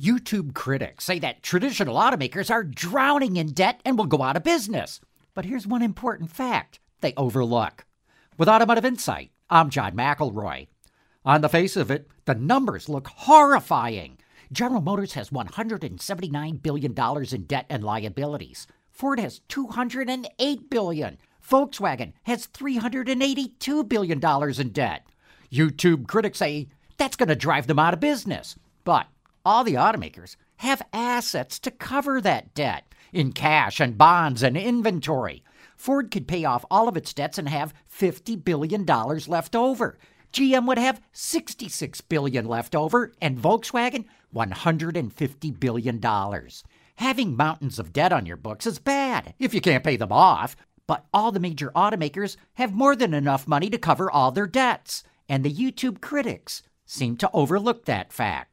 YouTube critics say that traditional automakers are drowning in debt and will go out of business. But here's one important fact they overlook. With Automotive Insight, I'm John McElroy. On the face of it, the numbers look horrifying. General Motors has $179 billion in debt and liabilities. Ford has 208 billion. Volkswagen has $382 billion in debt. YouTube critics say that's going to drive them out of business. But all the automakers have assets to cover that debt in cash and bonds and inventory. Ford could pay off all of its debts and have $50 billion left over. GM would have 66 billion left over, and Volkswagen $150 billion. Having mountains of debt on your books is bad if you can't pay them off, but all the major automakers have more than enough money to cover all their debts, and the YouTube critics seem to overlook that fact.